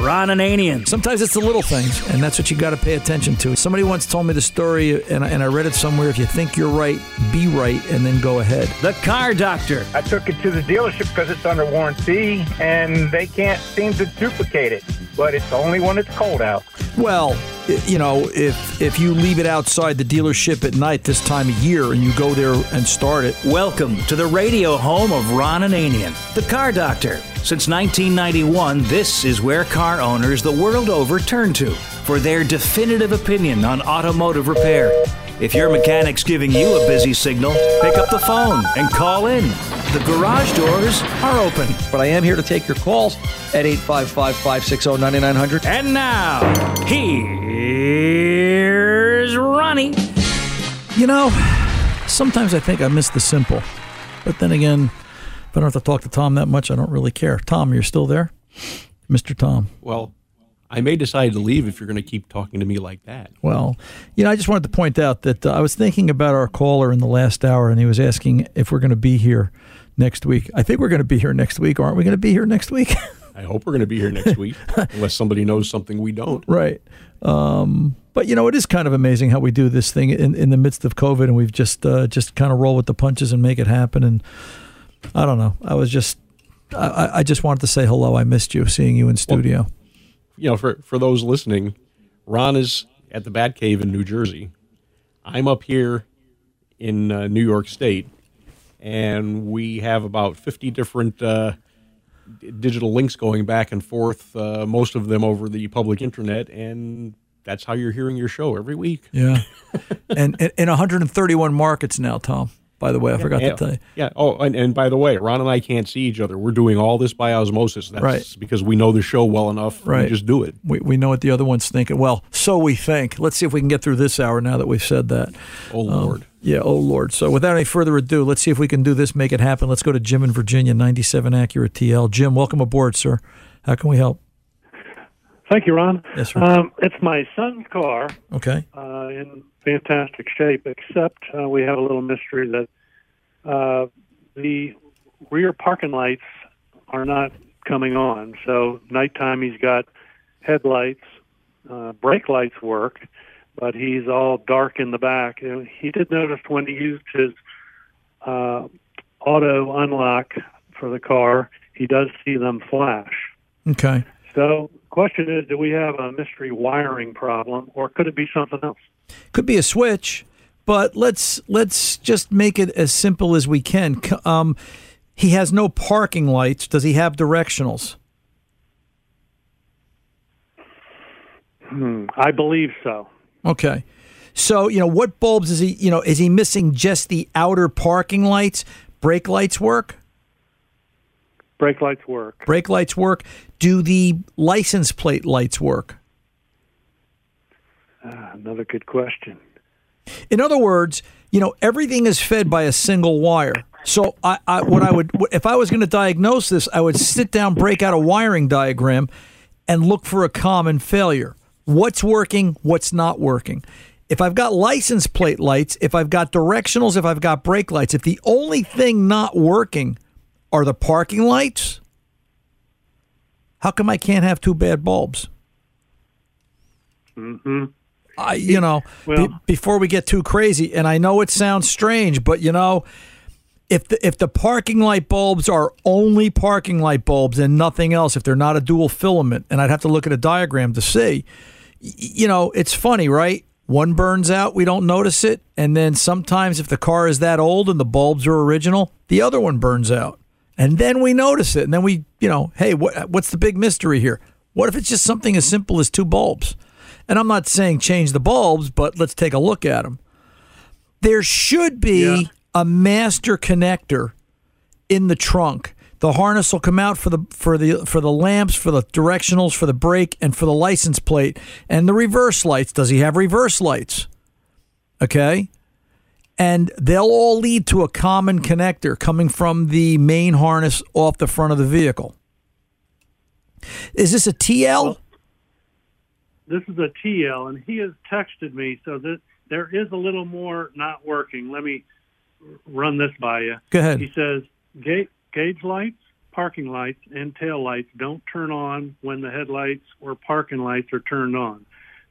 Ron Ananian. Sometimes it's the little things, and that's what you got to pay attention to. Somebody once told me the story, and I, and I read it somewhere. If you think you're right, be right, and then go ahead. The Car Doctor. I took it to the dealership because it's under warranty, and they can't seem to duplicate it. But it's only when it's cold out. Well, you know, if if you leave it outside the dealership at night this time of year and you go there and start it. Welcome to the radio home of Ron Ananian, the Car Doctor. Since 1991, this is where car owners the world over turn to for their definitive opinion on automotive repair. If your mechanic's giving you a busy signal, pick up the phone and call in. The garage doors are open. But I am here to take your calls at 855 560 9900. And now, here's Ronnie. You know, sometimes I think I miss the simple. But then again, if I don't have to talk to Tom that much, I don't really care. Tom, you're still there? Mr. Tom. Well, I may decide to leave if you're going to keep talking to me like that. Well, you know, I just wanted to point out that uh, I was thinking about our caller in the last hour, and he was asking if we're going to be here next week. I think we're going to be here next week. Aren't we going to be here next week? I hope we're going to be here next week, unless somebody knows something we don't. Right. Um, but you know, it is kind of amazing how we do this thing in, in the midst of COVID, and we've just uh, just kind of roll with the punches and make it happen. And I don't know. I was just I, I just wanted to say hello. I missed you, seeing you in studio. Well, you know, for for those listening, Ron is at the Batcave in New Jersey. I'm up here in uh, New York State, and we have about 50 different uh, digital links going back and forth. Uh, most of them over the public internet, and that's how you're hearing your show every week. Yeah, and, and in 131 markets now, Tom. By the way, I forgot yeah, to tell you. Yeah. Oh, and, and by the way, Ron and I can't see each other. We're doing all this by osmosis. That's Right. because we know the show well enough. Right. We just do it. We, we know what the other one's thinking. Well, so we think. Let's see if we can get through this hour now that we've said that. Oh, um, Lord. Yeah, oh, Lord. So without any further ado, let's see if we can do this, make it happen. Let's go to Jim in Virginia, 97 Acura TL. Jim, welcome aboard, sir. How can we help? Thank you, Ron. Yes, sir. Um, it's my son's car Okay. uh, in fantastic shape, except uh, we have a little mystery that uh, the rear parking lights are not coming on. So nighttime he's got headlights, uh, brake lights work, but he's all dark in the back. And he did notice when he used his uh, auto unlock for the car, he does see them flash. Okay. So, question is, do we have a mystery wiring problem, or could it be something else? Could be a switch, but let's let's just make it as simple as we can. Um, he has no parking lights. Does he have directionals? Hmm, I believe so. Okay. So, you know, what bulbs is he, you know, is he missing just the outer parking lights? Brake lights work? Brake lights work. Brake lights work. Do the license plate lights work? Ah, another good question. In other words, you know, everything is fed by a single wire. So, I, I what I would, if I was going to diagnose this, I would sit down, break out a wiring diagram, and look for a common failure. What's working? What's not working? If I've got license plate lights, if I've got directionals, if I've got brake lights, if the only thing not working are the parking lights, how come I can't have two bad bulbs? Mm-hmm. I, you know, Well- be- before we get too crazy, and I know it sounds strange, but you know, if the if the parking light bulbs are only parking light bulbs and nothing else, if they're not a dual filament, and I'd have to look at a diagram to see, you know, it's funny, right? One burns out, we don't notice it, and then sometimes if the car is that old and the bulbs are original, the other one burns out, and then we notice it, and then we, you know, hey, what what's the big mystery here? What if it's just something as simple as two bulbs? And I'm not saying change the bulbs, but let's take a look at them. There should be a master connector in the trunk. The harness will come out for the for the for the lamps, for the directionals, for the brake, and for the license plate and the reverse lights. Does he have reverse lights? Okay. And they'll all lead to a common connector coming from the main harness off the front of the vehicle. Is this a TL? This is a TL, and he has texted me, so that there is a little more not working. Let me run this by you. Go ahead. He says gauge, gauge lights, parking lights, and tail lights don't turn on when the headlights or parking lights are turned on.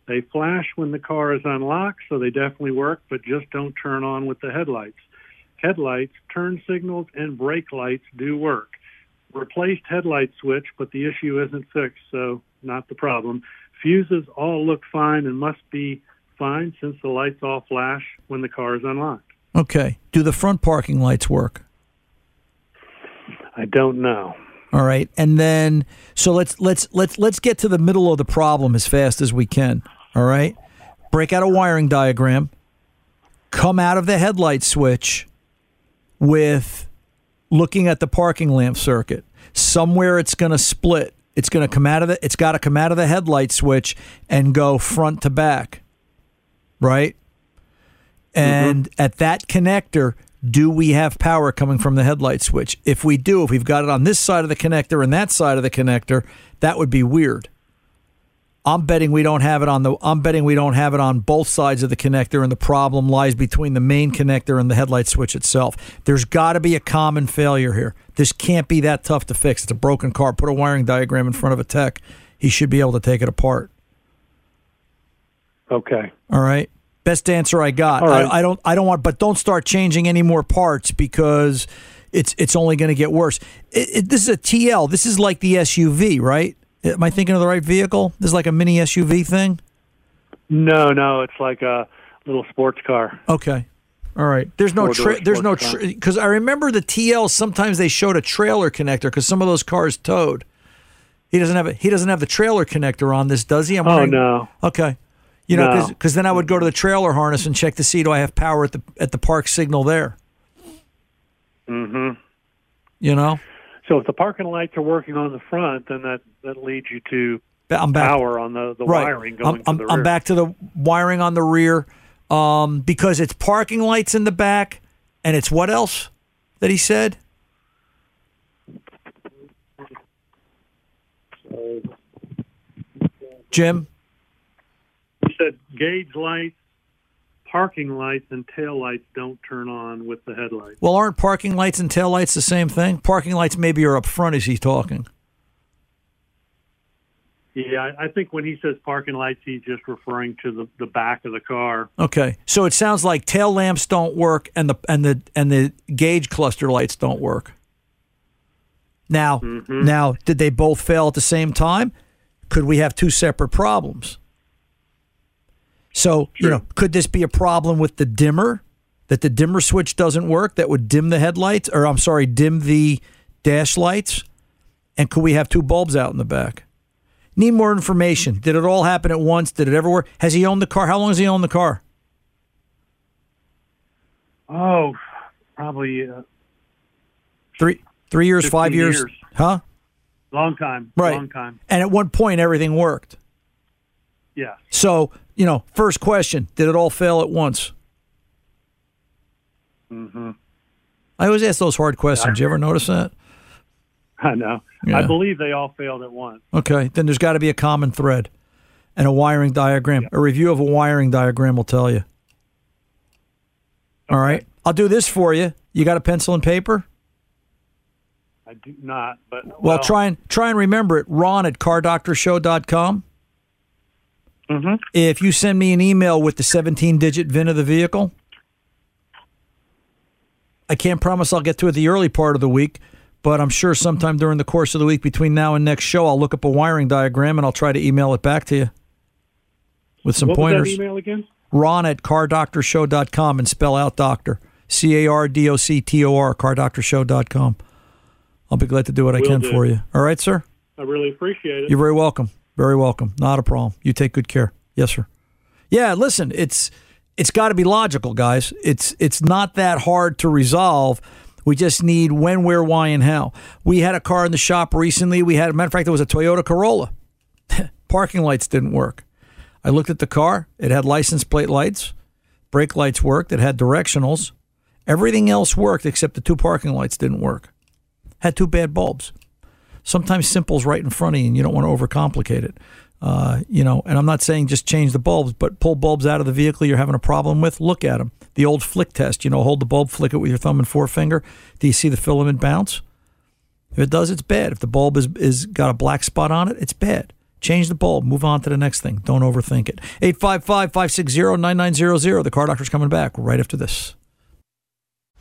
They flash when the car is unlocked, so they definitely work, but just don't turn on with the headlights. Headlights, turn signals, and brake lights do work. Replaced headlight switch, but the issue isn't fixed, so not the problem. Fuses all look fine and must be fine since the lights all flash when the car is unlocked. Okay. Do the front parking lights work? I don't know. All right. And then so let's let's let's let's get to the middle of the problem as fast as we can. All right? Break out a wiring diagram. Come out of the headlight switch with looking at the parking lamp circuit. Somewhere it's going to split. It's going to come out of the it's got to come out of the headlight switch and go front to back. Right? And mm-hmm. at that connector, do we have power coming from the headlight switch? If we do, if we've got it on this side of the connector and that side of the connector, that would be weird. I'm betting we don't have it on the I'm betting we don't have it on both sides of the connector and the problem lies between the main connector and the headlight switch itself. There's got to be a common failure here. This can't be that tough to fix. It's a broken car. Put a wiring diagram in front of a tech. He should be able to take it apart. Okay. All right. Best answer I got. Right. I, I don't. I don't want. But don't start changing any more parts because it's it's only going to get worse. It, it, this is a TL. This is like the SUV, right? Am I thinking of the right vehicle? This is like a mini SUV thing. No, no, it's like a little sports car. Okay. All right. There's no tra- there's no because I remember the TL. Sometimes they showed a trailer connector because some of those cars towed. He doesn't have a, he doesn't have the trailer connector on this, does he? I'm Oh, wondering- no. Okay. You know, No. because then I would go to the trailer harness and check to see do I have power at the at the park signal there. Mm-hmm. You know, So if the parking lights are working on the front, then that that leads you to I'm back. power on the the right. wiring going I'm, I'm, to the I'm back to the wiring on the rear um, because it's parking lights in the back, and it's what else that he said? Jim. He said gauge lights, parking lights, and tail lights don't turn on with the headlights. Well, aren't parking lights and tail lights the same thing? Parking lights maybe are up front as he's talking. Yeah, I think when he says parking lights, he's just referring to the, the back of the car. Okay, so it sounds like tail lamps don't work and the and the and the gauge cluster lights don't work. Now, mm-hmm. now, did they both fail at the same time? Could we have two separate problems? So, you know, could this be a problem with the dimmer? That the dimmer switch doesn't work that would dim the headlights or I'm sorry, dim the dash lights? And could we have two bulbs out in the back? Need more information. Did it all happen at once? Did it ever work? Has he owned the car? How long has he owned the car? Oh, probably uh, Three three years, five years, years. huh? long time. Right. Long time. And at one point, everything worked. Yeah. So you know, first question: Did it all fail at once? Mm-hmm. I always ask those hard questions. You ever notice that? I know. Yeah. I believe they all failed at once. Okay, then there's got to be a common thread and a wiring diagram. A review of a wiring diagram will tell you. All right, I'll do this for you. You got a pencil and paper? I do not, but Well, try and try and remember it. Ron at cardoctorshow.com. Mm-hmm. If you send me an email with the 17 digit VIN of the vehicle, I can't promise I'll get to it the early part of the week, but I'm sure sometime during the course of the week between now and next show, I'll look up a wiring diagram and I'll try to email it back to you with some what pointers. email again? Ron at cardoctorshow.com and spell out doctor. C A R D O C T O R, cardoctorshow.com. I'll be glad to do what I can do. for you. All right, sir? I really appreciate it. You're very welcome. Very welcome. Not a problem. You take good care. Yes, sir. Yeah, listen, it's it's got to be logical, guys. It's it's not that hard to resolve. We just need when, where, why, and how. We had a car in the shop recently. We had, a matter of fact, it was a Toyota Corolla. Parking lights didn't work. I looked at the car. It had license plate lights. Brake lights worked. It had directionals. Everything else worked except the two parking lights didn't work. Had two bad bulbs sometimes simple's right in front of you and you don't want to overcomplicate it. Uh, you know, and I'm not saying just change the bulbs, but pull bulbs out of the vehicle you're having a problem with, look at them. The old flick test, you know, hold the bulb, flick it with your thumb and forefinger. Do you see the filament bounce? If it does, it's bad. If the bulb is, is got a black spot on it, it's bad. Change the bulb, move on to the next thing. Don't overthink it. 855 560 9900. The car doctor's coming back right after this.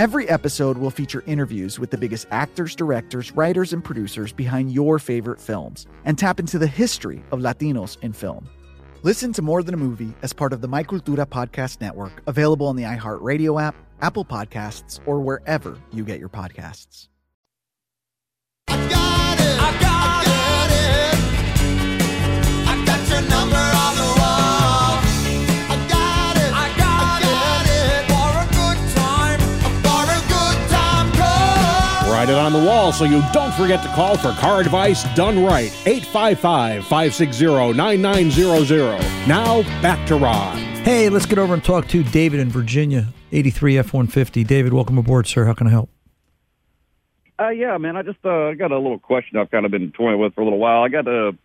Every episode will feature interviews with the biggest actors, directors, writers, and producers behind your favorite films and tap into the history of Latinos in film. Listen to More Than a Movie as part of the My Cultura Podcast Network, available on the iHeartRadio app, Apple Podcasts, or wherever you get your podcasts. Write it on the wall so you don't forget to call for car advice done right. 855 560 9900. Now, back to Ron. Hey, let's get over and talk to David in Virginia, 83 F 150. David, welcome aboard, sir. How can I help? Uh, yeah, man. I just uh, got a little question I've kind of been toying with for a little while. I got the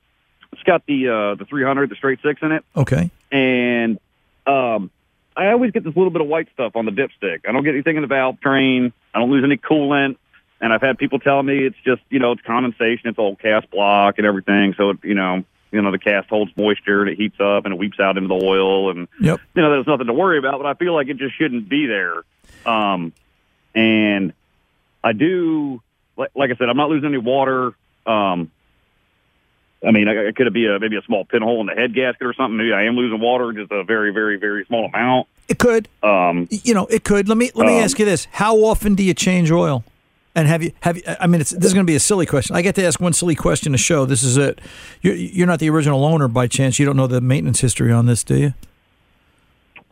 it's got the uh, the 300, the straight six in it, Okay. and um, I always get this little bit of white stuff on the dipstick. I don't get anything in the valve train. I don't lose any coolant, and I've had people tell me it's just you know it's condensation, it's old cast block and everything. So it, you know you know the cast holds moisture and it heats up and it weeps out into the oil and Yep. you know there's nothing to worry about. But I feel like it just shouldn't be there. Um, and I do, like, like I said, I'm not losing any water. Um, I mean, I, could it be a maybe a small pinhole in the head gasket or something? Maybe I am losing water, just a very, very, very small amount. It could. Um, You know, it could. Let me let me Um, ask you this: How often do you change oil? And have you have you? I mean, it's, this is going to be a silly question. I get to ask one silly question to show. This is it. You're, you're not the original owner by chance. You don't know the maintenance history on this, do you?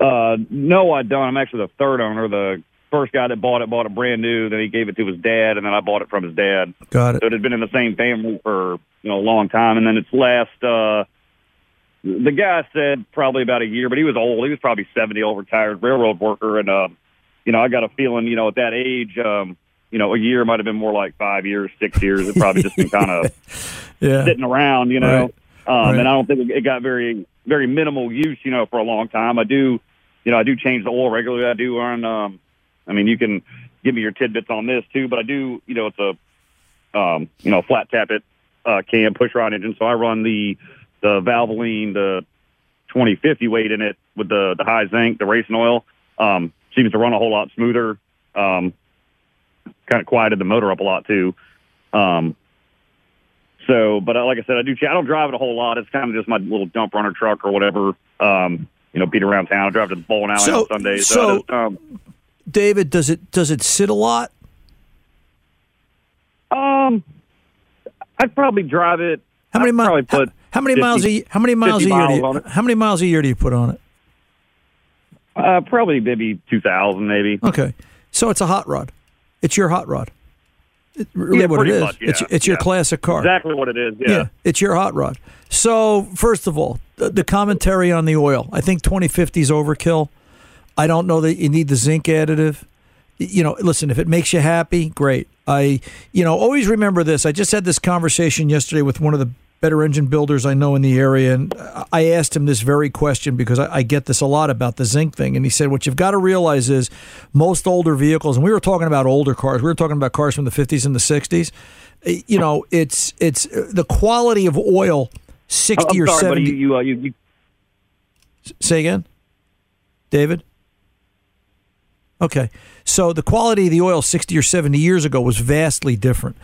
uh, no, I don't. I'm actually the third owner. The first guy that bought it bought it brand new. Then he gave it to his dad, and then I bought it from his dad. Got it. So it had been in the same family for you know a long time, and then it's last. Uh, the guy said probably about a year, but he was old. He was probably seventy, old retired railroad worker, and uh, you know I got a feeling, you know, at that age, um, you know, a year might have been more like five years, six years. It probably just been kind of Yeah. sitting around, you know. Right. Um, Right. And I don't think it got very very minimal use, you know, for a long time. I do, you know, I do change the oil regularly. I do run. Um, I mean, you can give me your tidbits on this too, but I do, you know, it's a, um, you know, flat tappet uh, cam push rod engine, so I run the the Valvoline the 2050 weight in it with the the high zinc, the racing oil. Um, seems to run a whole lot smoother. Um, kind of quieted the motor up a lot too. Um, so, but uh, like I said, I do. I don't drive it a whole lot. It's kind of just my little dump runner truck or whatever. Um, you know, beat around town. I drive to the bowling alley So- on Sundays. so- just, um, David, does it does it sit a lot? um, I'd probably drive it. How many miles? Probably put How many 50 miles a how many miles a 50 year? Do miles you, on it. how many miles a year do you put on it? Uh, probably maybe two thousand, maybe. Okay, so it's a hot rod. It's your hot rod. It, really, Yeah, what it is. much, It's yeah, it's your classic car. Exactly what it is. Yeah. it's your hot rod. So first of all, the, the commentary on the oil. I think 2050 is overkill. I don't know that you need the zinc additive. You know, listen, if it makes you happy, great. I, you know, always remember this. I just had this conversation yesterday with one of the better engine builders I know in the area, and I asked him this very question because I, I get this a lot about the zinc thing, and he said what you've got to realize is most older vehicles, and we were talking about older cars, we were talking about cars from the 50s and the 60s. eh, You know, it's it's uh, the quality of oil, sixty I'm or sorry, seventy. buddy. You, uh, you, you Say again, David. Okay, so the quality of the oil sixty or seventy years ago was vastly different.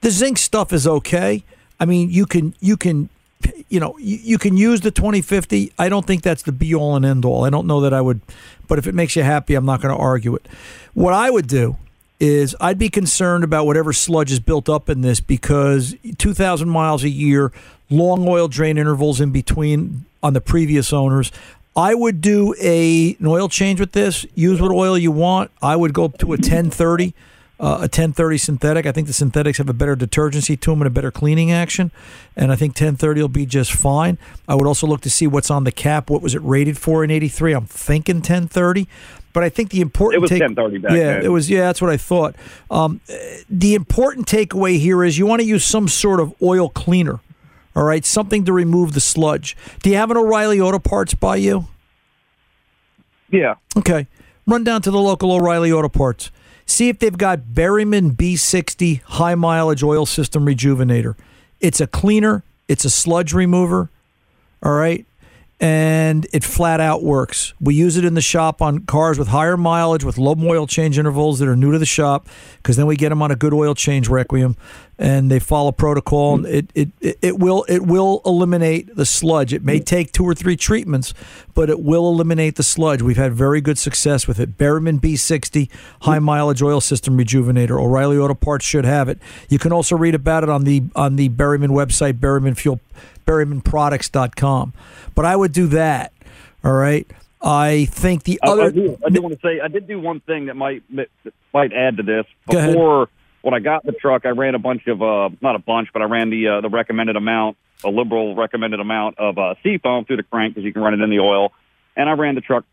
The zinc stuff is okay. I mean, you can you can you know you, you can use the twenty fifty. I don't think that's the be all and end all. I don't know that I would, but if it makes you happy, I'm not going to argue it. What I would do is I'd be concerned about whatever sludge is built up in this because 2,000 miles a year, long oil drain intervals in between on the previous owners. I would do a an oil change with this. Use what oil you want. I would go up to a 1030, uh, a 1030 synthetic. I think the synthetics have a better detergency to them and a better cleaning action, and I think 1030 will be just fine. I would also look to see what's on the cap. What was it rated for in 83? I'm thinking 1030. But I think the important It was take- 1030 back yeah, then. it was. Yeah, that's what I thought. Um, the important takeaway here is you want to use some sort of oil cleaner. All right, something to remove the sludge. Do you have an O'Reilly Auto Parts by you? Yeah. Okay. Run down to the local O'Reilly Auto Parts. See if they've got Berryman B60 high mileage oil system rejuvenator. It's a cleaner, it's a sludge remover. All right. And it flat out works. We use it in the shop on cars with higher mileage, with low oil change intervals that are new to the shop, because then we get them on a good oil change requiem, and they follow protocol. And it, it it will it will eliminate the sludge. It may take two or three treatments, but it will eliminate the sludge. We've had very good success with it. Berryman B60 high mileage oil system rejuvenator. O'Reilly Auto Parts should have it. You can also read about it on the on the Berryman website, Berryman Fuel, BerrymanProducts.com. But I would do that. All right. I think the other I, do, I do want to say I did do one thing that might might add to this. Before when I got the truck, I ran a bunch of uh, not a bunch, but I ran the uh, the recommended amount, a liberal recommended amount of uh, seafoam through the crank because you can run it in the oil. And I ran the truck,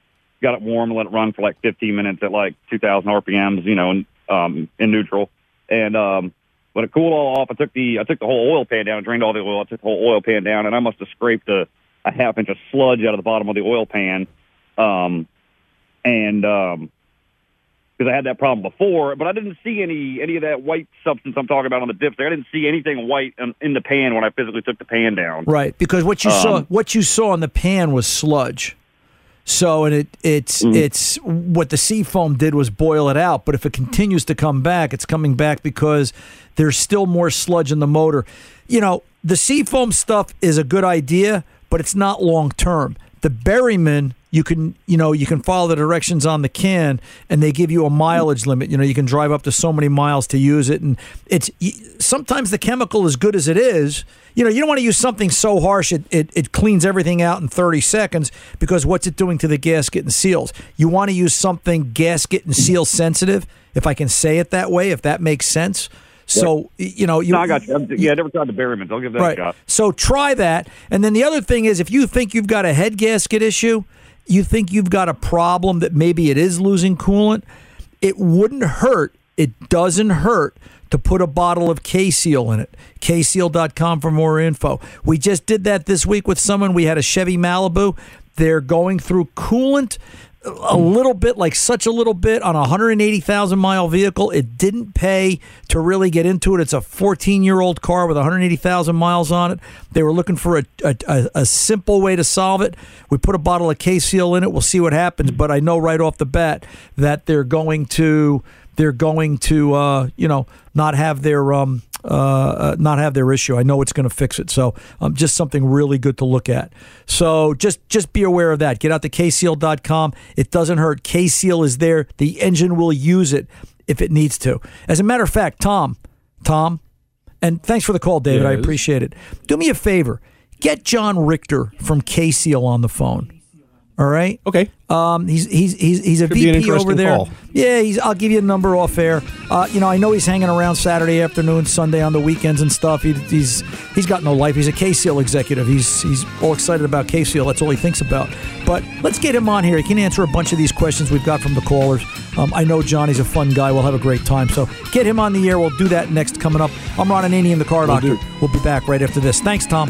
got it warm, let it run for like 15 minutes at like 2,000 RPMs, you know, in, um, in neutral. And um, when it cooled all off, I took the I took the whole oil pan down, drained all the oil. I took the whole oil pan down, and I must have scraped a, a half inch of sludge out of the bottom of the oil pan. Um, and um, because I had that problem before, but I didn't see any any of that white substance I'm talking about on the dipstick. I didn't see anything white in, in the pan when I physically took the pan down. Right, because what you saw Um, what you saw in the pan was sludge. So and it it's Mm-hmm. it's what the sea foam did was boil it out, but if it continues to come back, it's coming back because there's still more sludge in the motor. You know, the sea foam stuff is a good idea, but it's not long term. The Berryman, you can you know you can follow the directions on the can, and they give you a mileage limit. You know, you can drive up to so many miles to use it, and it's sometimes the chemical as good as it is. You know, you don't want to use something so harsh it, it, it cleans everything out in 30 seconds because what's it doing to the gasket and seals? You want to use something gasket and seal sensitive, if I can say it that way, if that makes sense. So, you know, you, no, I got you. Yeah, I never tried the Berryman's. I'll give that right. a shot. So try that. And then the other thing is if you think you've got a head gasket issue, you think you've got a problem that maybe it is losing coolant, it wouldn't hurt. It doesn't hurt to put a bottle of K-Seal in it. KSeal.com for more info. We just did that this week with someone. We had a Chevy Malibu. They're going through coolant a little bit, like such a little bit on a 180,000 mile vehicle. It didn't pay to really get into it. It's a 14 year old car with 180,000 miles on it. They were looking for a, a, a, simple way to solve it. We put a bottle of K-Seal in it. We'll see what happens. But I know right off the bat that they're going to they're going to uh, you know not have their um, uh, uh, not have their issue. I know it's going to fix it. So um, just something really good to look at. So just just be aware of that. Get out to kseal.com. It doesn't hurt. K-Seal is there. The engine will use it if it needs to. As a matter of fact, Tom, Tom, and thanks for the call, David. I appreciate it. Do me a favor. Get John Richter from K-Seal on the phone. All right. Okay. Um, he's he's he's he's a Could VP over there. call. Yeah, he's. I'll give you a number off air. Uh, you know, I know he's hanging around Saturday afternoon, Sunday on the weekends and stuff. He, he's he's got no life. He's a K-Seal executive. He's he's all excited about K-Seal. That's all he thinks about. But let's get him on here. He can answer a bunch of these questions we've got from the callers. Um, I know Johnny's a fun guy. We'll have a great time. So get him on the air. We'll do that next coming up. I'm Ron Ananian, the car doctor. We'll be back right after this. Thanks, Tom.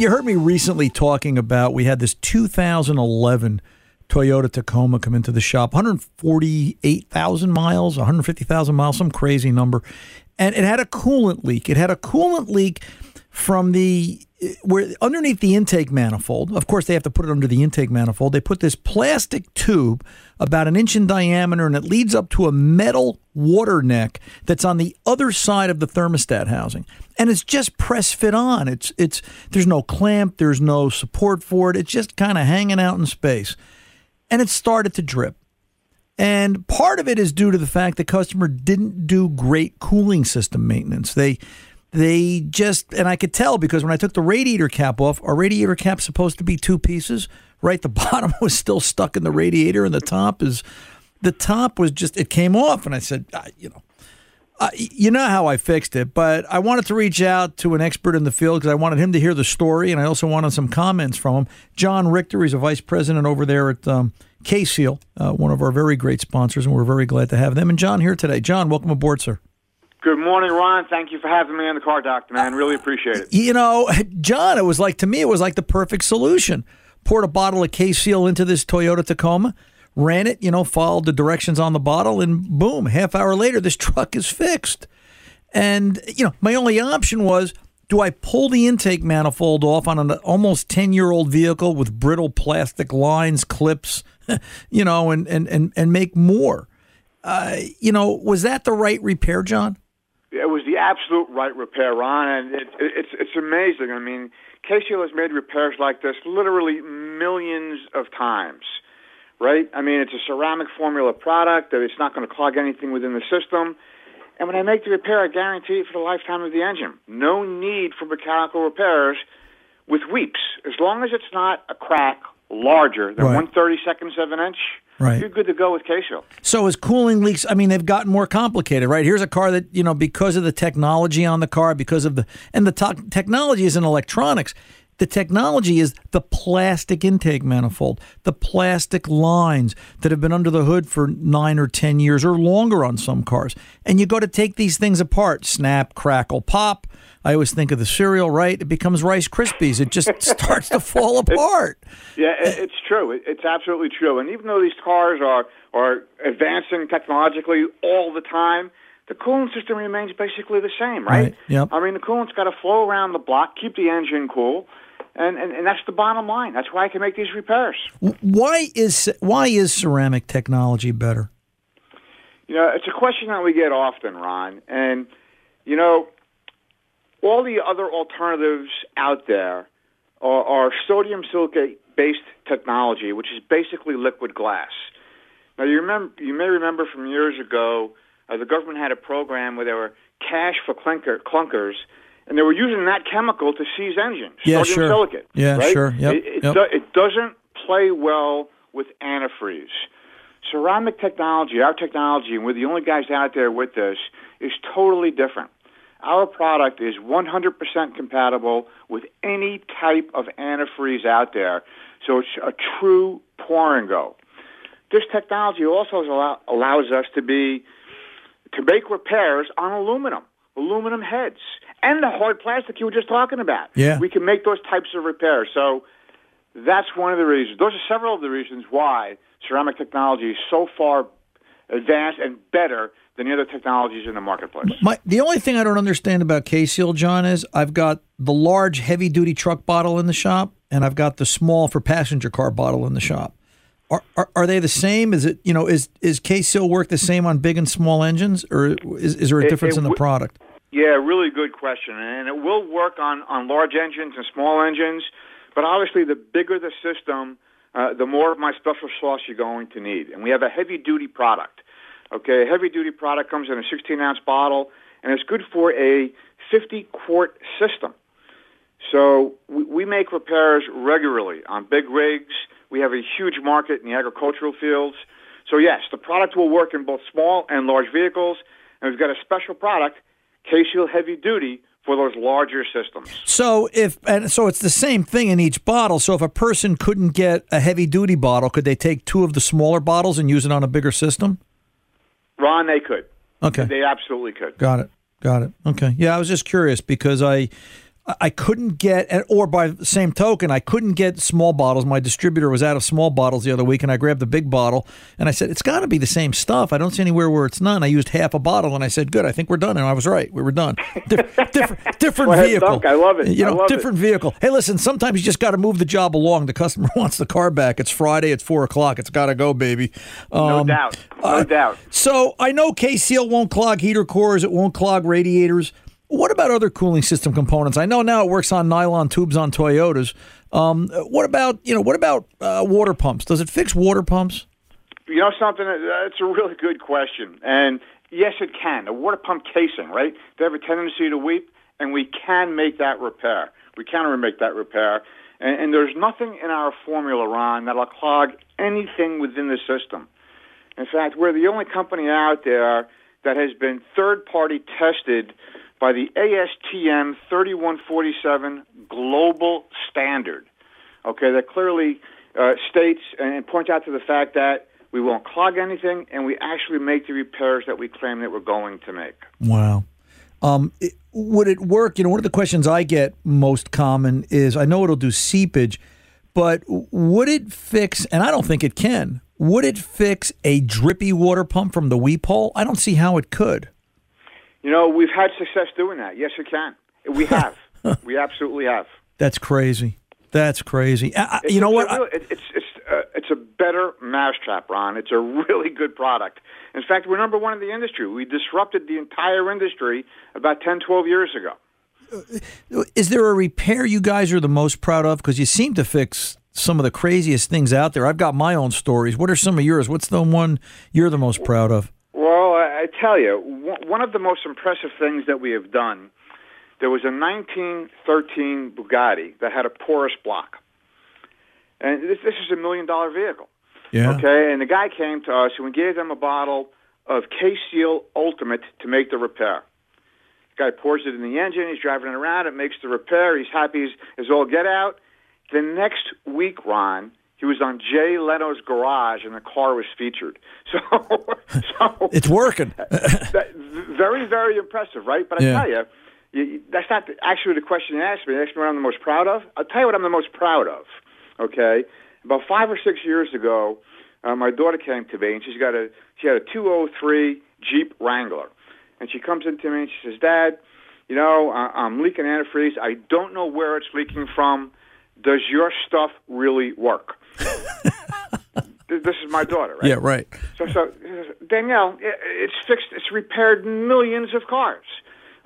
you heard me recently talking about we had this 2011 Toyota Tacoma come into the shop, 148,000 miles, 150,000 miles, some crazy number. And it had a coolant leak. It had a coolant leak from the where underneath the intake manifold. Of course, they have to put it under the intake manifold. They put this plastic tube about an inch in diameter and it leads up to a metal water neck that's on the other side of the thermostat housing. And it's just press fit on. It's it's there's no clamp, there's no support for it. It's just kind of hanging out in space. And it started to drip. And part of it is due to the fact the customer didn't do great cooling system maintenance. They they just and I could tell because when I took the radiator cap off, our radiator cap's supposed to be two pieces. Right, the bottom was still stuck in the radiator, and the top is the top was just it came off, and I said, "Ah, you know, Uh, you know how I fixed it, but I wanted to reach out to an expert in the field because I wanted him to hear the story, and I also wanted some comments from him. John Richter, he's a vice president over there at um, K-Seal, uh, one of our very great sponsors, and we're very glad to have them. And John here today. John, welcome aboard, sir. Good morning, Ron. Thank you for having me on the car, doctor, man. Really appreciate it. You know, John, it was like to me, it was like the perfect solution. Poured a bottle of K-Seal into this Toyota Tacoma, ran it, you know, followed the directions on the bottle, and boom, half hour later, this truck is fixed. And, you know, my only option was do I pull the intake manifold off on an almost 10 year old vehicle with brittle plastic lines, clips, you know, and, and, and, and make more? Uh, you know, was that the right repair, John? It was the absolute right repair, Ron, and it, it, it's it's amazing. I mean, K-Seal has made repairs like this literally millions of times, right? I mean, it's a ceramic formula product that it's not going to clog anything within the system. And when I make the repair, I guarantee it for the lifetime of the engine. No need for mechanical repairs with weeps. As long as it's not a crack larger than Right. one thirty seconds of an inch, Right. you're good to go with K-Seal. So is cooling leaks? I mean, they've gotten more complicated, right? Here's a car that you know because of the technology on the car, because of the and the to- technology is in electronics. The technology is the plastic intake manifold, the plastic lines that have been under the hood for nine or ten years or longer on some cars. And you go to take these things apart, snap, crackle, pop. I always think of the cereal, right? It becomes Rice Krispies. It just starts to fall apart. Yeah, it, it's true. It, it's absolutely true. And even though these cars are are advancing technologically all the time, the coolant system remains basically the same, right? Right, yep. I mean, the coolant's got to flow around the block, keep the engine cool, and, and and that's the bottom line. That's why I can make these repairs. Why is why is ceramic technology better? You know, it's a question that we get often, Ron. And, you know, all the other alternatives out there are, are sodium silicate based technology, which is basically liquid glass. Now, you, remember, you may remember from years ago, uh, the government had a program where there were cash for clunker, clunkers, and they were using that chemical to seize engines, Yeah, sure. silicate. Yeah, right? sure. Yep, It, it, yep. do- it doesn't play well with antifreeze. Ceramic technology, our technology, and we're the only guys out there with this, is totally different. Our product is 100% compatible with any type of antifreeze out there, so it's a true pour and go. This technology also allow, allows us to be to make repairs on aluminum, aluminum heads, and the hard plastic you were just talking about. Yeah. we can make those types of repairs. So that's one of the reasons. Those are several of the reasons why ceramic technology is so far advanced and better than the other technologies in the marketplace. My the only thing I don't understand about K Seal, John, is I've got the large heavy duty truck bottle in the shop, and I've got the small for passenger car bottle in the shop. Are, are, are they the same? Is it you know is is K Seal work the same on big and small engines, or is, is there a It- difference it in the w- product? Yeah, really good question. And it will work on, on large engines and small engines, but obviously the bigger the system, uh, the more of my special sauce you're going to need. And we have a heavy duty product. Okay, a heavy duty product comes in a 16 ounce bottle, and it's good for a 50 quart system. So we, we make repairs regularly on big rigs. We have a huge market in the agricultural fields. So yes, the product will work in both small and large vehicles, and we've got a special product, K-Seal Heavy Duty, for those larger systems. So if and so it's the same thing in each bottle. So if a person couldn't get a heavy duty bottle, could they take two of the smaller bottles and use it on a bigger system? Ron, they could. Okay. They absolutely could. Got it. Got it. Okay. Yeah, I was just curious because I I couldn't get or by the same token, I couldn't get small bottles. My distributor was out of small bottles the other week and I grabbed the big bottle and I said, It's gotta be the same stuff. I don't see anywhere where it's not. I used half a bottle and I said, Good, I think we're done. And I was right. We were done. Dif- different different ahead, vehicle. I love it. You know, love it. different vehicle. Hey, listen, sometimes you just gotta move the job along. The customer wants the car back. It's Friday, it's four o'clock. It's gotta go, baby. No Um, doubt. No uh, doubt. so I know K Seal won't clog heater cores, it won't clog radiators. What about other cooling system components? I know now it works on nylon tubes on Toyotas. Um, what about you know what about uh, water pumps? Does it fix water pumps? You know something? That's a really good question. And yes, it can. A water pump casing, right? They have a tendency to weep, and we can make that repair. We can make that repair. And, and there's nothing in our formula, Ron, that'll clog anything within the system. In fact, we're the only company out there that has been third party tested by the ASTM 3147 global standard. Okay, that clearly uh, states and points out to the fact that we won't clog anything and we actually make the repairs that we claim that we're going to make. Wow. Um, it, would it work? You know, one of the questions I get most common is I know it'll do seepage, but would it fix, and I don't think it can, would it fix a drippy water pump from the weep hole? I don't see how it could. You know, we've had success doing that. Yes, it can. We have. we absolutely have. That's crazy. That's crazy. I, you know what? Real, it, it's it's uh, it's a better mousetrap, Ron. It's a really good product. In fact, we're number one in the industry. We disrupted the entire industry about 10, 12 years ago. Is there a repair you guys are the most proud of? Because you seem to fix some of the craziest things out there. I've got my own stories. What are some of yours? What's the one you're the most proud of? I tell you, one of the most impressive things that we have done, there was a 1913 Bugatti that had a porous block. And this, this is a million dollar vehicle. Yeah. Okay, and the guy came to us and we gave them a bottle of K Seal Ultimate to make the repair. The guy pours it in the engine, he's driving it around, it makes the repair, he's happy as, as all get out. The next week, Ron, he was on Jay Leno's garage and the car was featured. So, so it's working. that, very, very impressive, right? But I Yeah. tell you, you, that's not the, actually the question you asked me. You asked me what I'm the most proud of. I'll tell you what I'm the most proud of. Okay, about five or six years ago, uh, my daughter came to me and she's got a she had a 203 Jeep Wrangler, and she comes into me and she says, "Dad, you know I, I'm leaking antifreeze. I don't know where it's leaking from. Does your stuff really work?" Th- this is my daughter, right? Yeah, right. So, so Danielle, it's fixed. It's repaired millions of cars.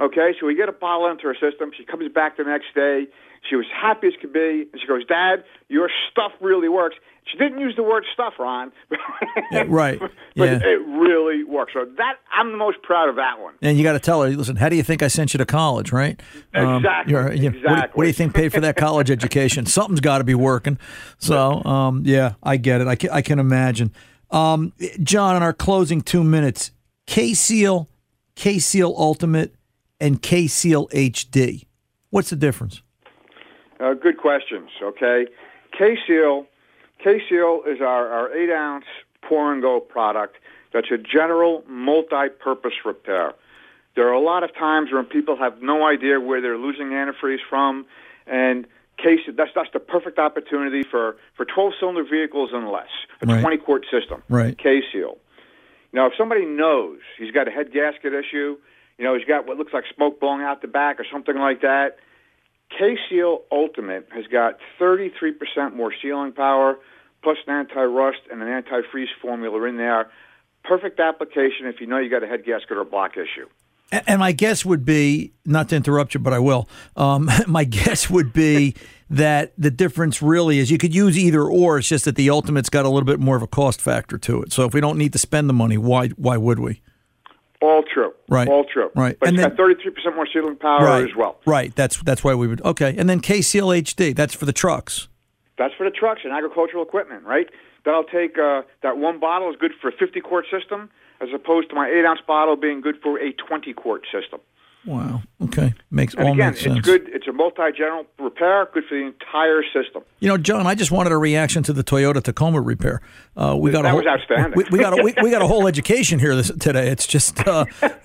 Okay, so we get a bottle into her system. She comes back the next day. She was happy as could be, and she goes, "Dad, your stuff really works." She didn't use the word "stuff," Ron, Yeah, right. but Yeah. it really works. So that I'm the most proud of that one. And you got to tell her, listen, how do you think I sent you to college, right? Um, Exactly, you're- you know, what, do you, what do you think paid for that college education? Something's got to be working. So, um, yeah, I get it. I can, I can imagine. Um, John, in our closing two minutes, K Seal, K Seal Ultimate, and K Seal HD. What's the difference? Uh, good questions. Okay, K Seal, K Seal is our, our eight ounce pour and go product. That's a general multi-purpose repair. There are a lot of times when people have no idea where they're losing antifreeze from, and K that's that's the perfect opportunity for for 12 cylinder vehicles and less, a Right. 20 quart system. Right. K Seal. Now, if somebody knows he's got a head gasket issue, you know, he's got what looks like smoke blowing out the back or something like that, K Seal Ultimate has got 33% more sealing power, plus an anti rust and an anti freeze formula in there. Perfect application if you know you got a head gasket or block issue. And my guess would be, not to interrupt you, but I will. Um, my guess would be that the difference really is you could use either or. It's just that the Ultimate's got a little bit more of a cost factor to it. So if we don't need to spend the money, why why would we? All true. Right. All true. Right. But And it's got 33% more sealing power right. as well. Right. That's that's why we would. Okay. And then K-Seal HD, That's for the trucks. That's for the trucks and agricultural equipment, right? That'll take uh, that one bottle is good for a 50 quart system, as opposed to my eight ounce bottle being good for a 20 quart system. Wow. Okay. Makes And all again, makes sense. it's good. It's a multi-general repair, good for the entire system. You know, John, I just wanted a reaction to the Toyota Tacoma repair. Uh, we got a That whole, was outstanding. We, we got a, we, we got a whole education here this, today. It's just uh,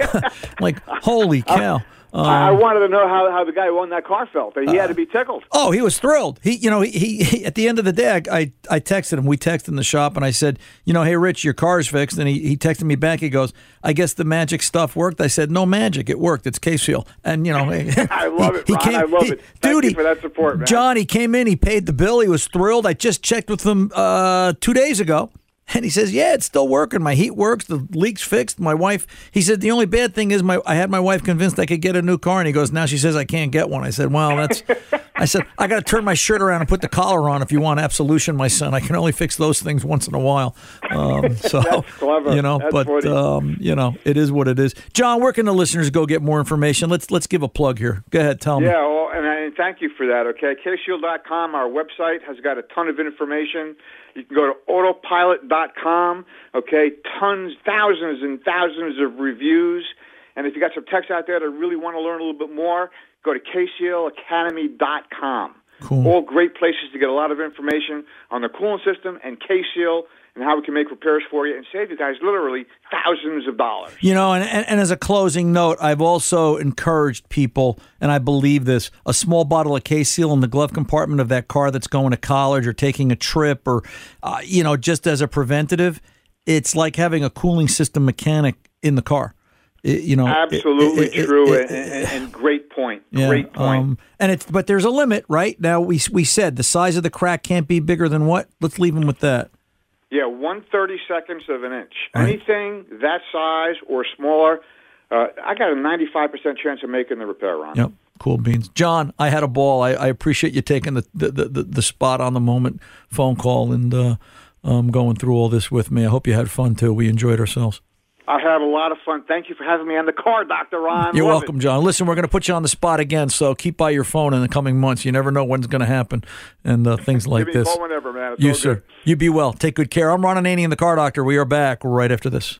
like holy cow. Um, I, wanted to know how, how the guy who won that car felt. He had to be tickled. Oh, he was thrilled. He, you know, he, he, he at the end of the day, I, I, texted him. We texted in the shop, and I said, you know, hey, Rich, your car's fixed. And he, he texted me back. He goes, I guess the magic stuff worked. I said, no magic, it worked. It's K-Seal. And you know, I love it, Ron. I love it. Thank dude, you he- for that support, man. John, he came in. He paid the bill. He was thrilled. I just checked with him uh, two days ago. And he says, "Yeah, it's still working. My heat works. The leak's fixed. My wife." He said, "The only bad thing is my I had my wife convinced I could get a new car." And he goes, "Now she says I can't get one." I said, "Well, that's I said, I got to turn my shirt around and put the collar on if you want absolution, my son. I can only fix those things once in a while. Um, so, you know, That's but, um, you know, it is what it is. John, where can the listeners go get more information? Let's, let's give a plug here. Go ahead. Tell me. Yeah, well, and, and thank you for that. Okay, kseal.com, our website has got a ton of information. You can go to autopilot.com. Okay, tons, thousands and thousands of reviews. And if you got some techs out there that really want to learn a little bit more, go to ksealacademy.com. Cool. All great places to get a lot of information on the cooling system and KSEAL and how we can make repairs for you and save you guys literally thousands of dollars. You know, and, and, and as a closing note, I've also encouraged people, and I believe this, a small bottle of K Seal in the glove compartment of that car that's going to college or taking a trip or, uh, you know, just as a preventative, it's like having a cooling system mechanic in the car. It- you know, Absolutely it- it- true and, and great point. yeah, Great point. Um, and it's but there's a limit, right? Now we we said the size of the crack can't be bigger than what? Let's leave them with that. Yeah, one thirty seconds of an inch. Right. Anything that size or smaller, uh, I got a ninety-five percent chance of making the repair on. Yep. Cool beans. John, I had a ball. I, I appreciate you taking the, the, the, the spot on the moment phone call and uh, um, going through all this with me. I hope you had fun too. We enjoyed ourselves. I had a lot of fun. Thank you for having me on the car, Doctor Ron. You're Love welcome, it. John. Listen, we're going to put you on the spot again, so keep by your phone in the coming months. You never know when's going to happen and uh, things like Give me a this. whenever, man. It's you, sir. You be well. Take good care. I'm Ron Ananian, the car doctor. We are back right after this.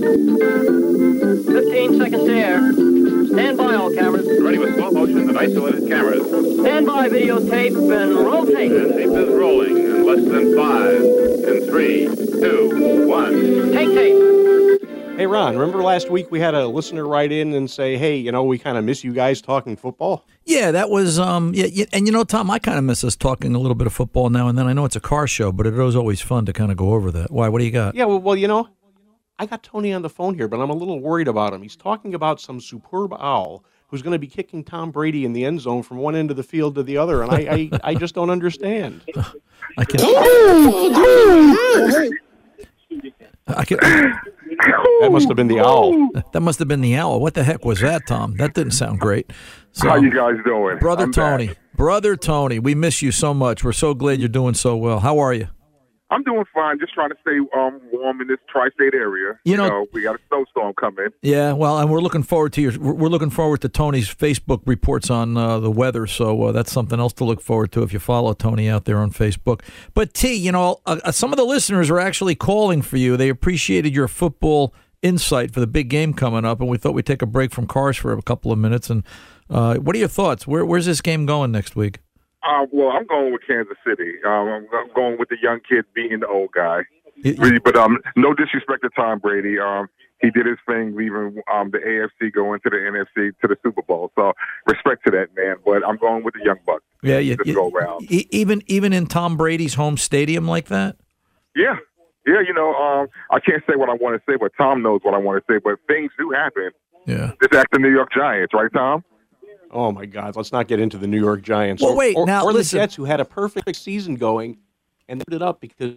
15 seconds to air. Stand by all cameras. Ready with slow motion and isolated cameras. Stand by videotape and rotate. And tape is rolling in less than five, in three, two, one. Take tape. Hey, Ron, remember last week we had a listener write in and say, hey, you know, we kind of miss you guys talking football? Yeah, that was um yeah, yeah and you know Tom, I kind of miss us talking a little bit of football now and then. I know it's a car show, but it was always fun to kind of go over that. Why? What do you got? Yeah, well, well, you know, I got Tony on the phone here, but I'm a little worried about him. He's talking about some superb owl who's going to be kicking Tom Brady in the end zone from one end of the field to the other, and I, I, I just don't understand. I can. I can. That must have been the owl. That must have been the owl. What the heck was that, Tom? That didn't sound great. So, How you guys doing? brother I'm Tony, back. brother Tony, we miss you so much. We're so glad you're doing so well. How are you? I'm doing fine. Just trying to stay um, warm in this tri-state area. You know- we got a snowstorm coming. Yeah, well, and we're looking forward to your. We're we're looking forward to Tony's Facebook reports on uh, the weather. So uh, that's something else to look forward to if you follow Tony out there on Facebook. But T, you know, uh, uh, some of the listeners are actually calling for you. They appreciated your football insight for the big game coming up, and we thought we'd take a break from cars for a couple of minutes. And uh, what are your thoughts? Where, where's this game going next week? Uh, well, I'm going with Kansas City. Um, I'm going with the young kid beating the old guy. Really, but um, no disrespect to Tom Brady. Um, he did his thing, leaving um, the AFC, going to the NFC, to the Super Bowl. So respect to that man. But I'm going with the young buck. Yeah, This you- go round. e- even even in Tom Brady's home stadium like that. Yeah. Yeah, you know, um, I can't say what I want to say, but Tom knows what I want to say. But things do happen. Yeah. Just act the New York Giants, right, Tom? Oh my God! Let's not get into the New York Giants. Well, or, wait, or, now, or the. Jets, who had a perfect season going, and they ended up because.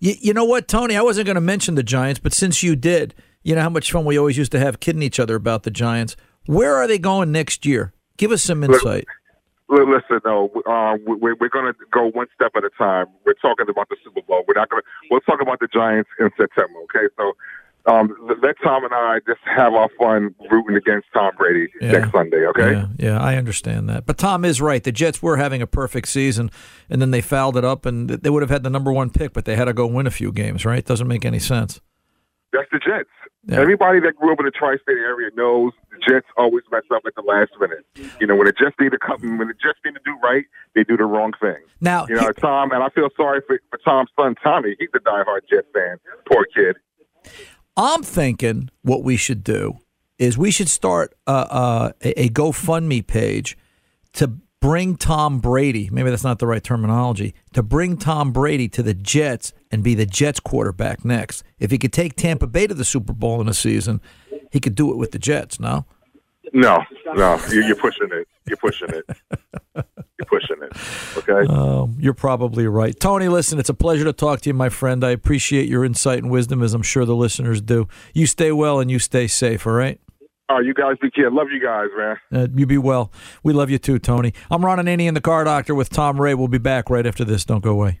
You, you know what, Tony? I wasn't going to mention the Giants, but since you did, you know how much fun we always used to have kidding each other about the Giants. Where are they going next year? Give us some insight. Li- Listen, no, uh, we- we're going to go one step at a time. We're talking about the Super Bowl. We're not going to. We'll talk about the Giants in September. Okay, so um, let Tom and I just have our fun rooting against Tom Brady next Sunday. Okay. Yeah, yeah, I understand that. But Tom is right. The Jets were having a perfect season, and then they fouled it up, and they would have had the number one pick, but they had to go win a few games, right? Doesn't make any sense. That's the Jets. Yeah. Everybody that grew up in the tri-state area knows the Jets always mess up at the last minute. You know, when the Jets need to come, when the Jets need to do right, they do the wrong thing. Now, you know, Tom, and I feel sorry for, for Tom's son, Tommy. He's a diehard Jet fan. Poor kid. I'm thinking what we should do is we should start uh, uh, a, a GoFundMe page to bring Tom Brady. Maybe that's not the right terminology. To bring Tom Brady to the Jets and be the Jets quarterback next. If he could take Tampa Bay to the Super Bowl in a season, he could do it with the Jets. No. No, no, you, you're pushing it. You're pushing it. You're pushing it. Okay. Um, you're probably right. Tony, listen, it's a pleasure to talk to you, my friend. I appreciate your insight and wisdom, as I'm sure the listeners do. You stay well and you stay safe, all right? All right, you guys be careful. Love you guys, man. Uh, you be well. We love you too, Tony. I'm Ron Ananian, the car doctor with Tom Ray. We'll be back right after this. Don't go away.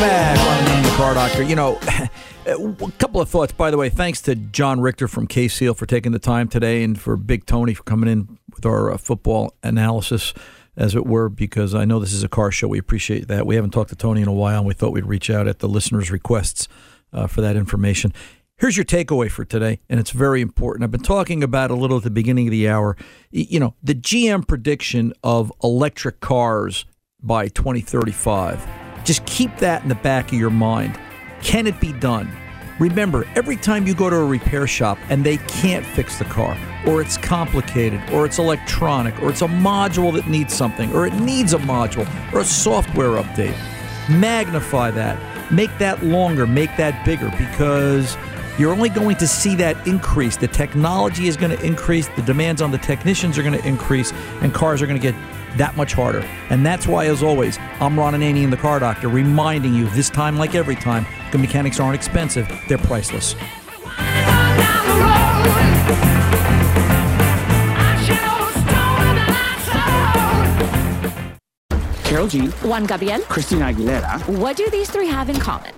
Back on the Car Doctor. You know, a couple of thoughts. By the way, thanks to John Richter from K Seal for taking the time today, and for Big Tony for coming in with our uh, football analysis, as it were. Because I know this is a car show. We appreciate that. We haven't talked to Tony in a while, and we thought we'd reach out at the listeners' requests uh, for that information. Here's your takeaway for today, and it's very important. I've been talking about a little at the beginning of the hour. You know, the GM prediction of electric cars by 2035. Just keep that in the back of your mind. Can it be done? Remember, every time you go to a repair shop and they can't fix the car, or it's complicated, or it's electronic, or it's a module that needs something, or it needs a module, or a software update, magnify that. Make that longer, make that bigger, because you're only going to see that increase. The technology is going to increase, the demands on the technicians are going to increase, and cars are going to get that much harder. And that's why, as always, I'm Ron Ananian, the car doctor, reminding you this time, like every time, the mechanics aren't expensive, they're priceless. Karol G, Juan Gabriel, Christina Aguilera. what do these three have in common?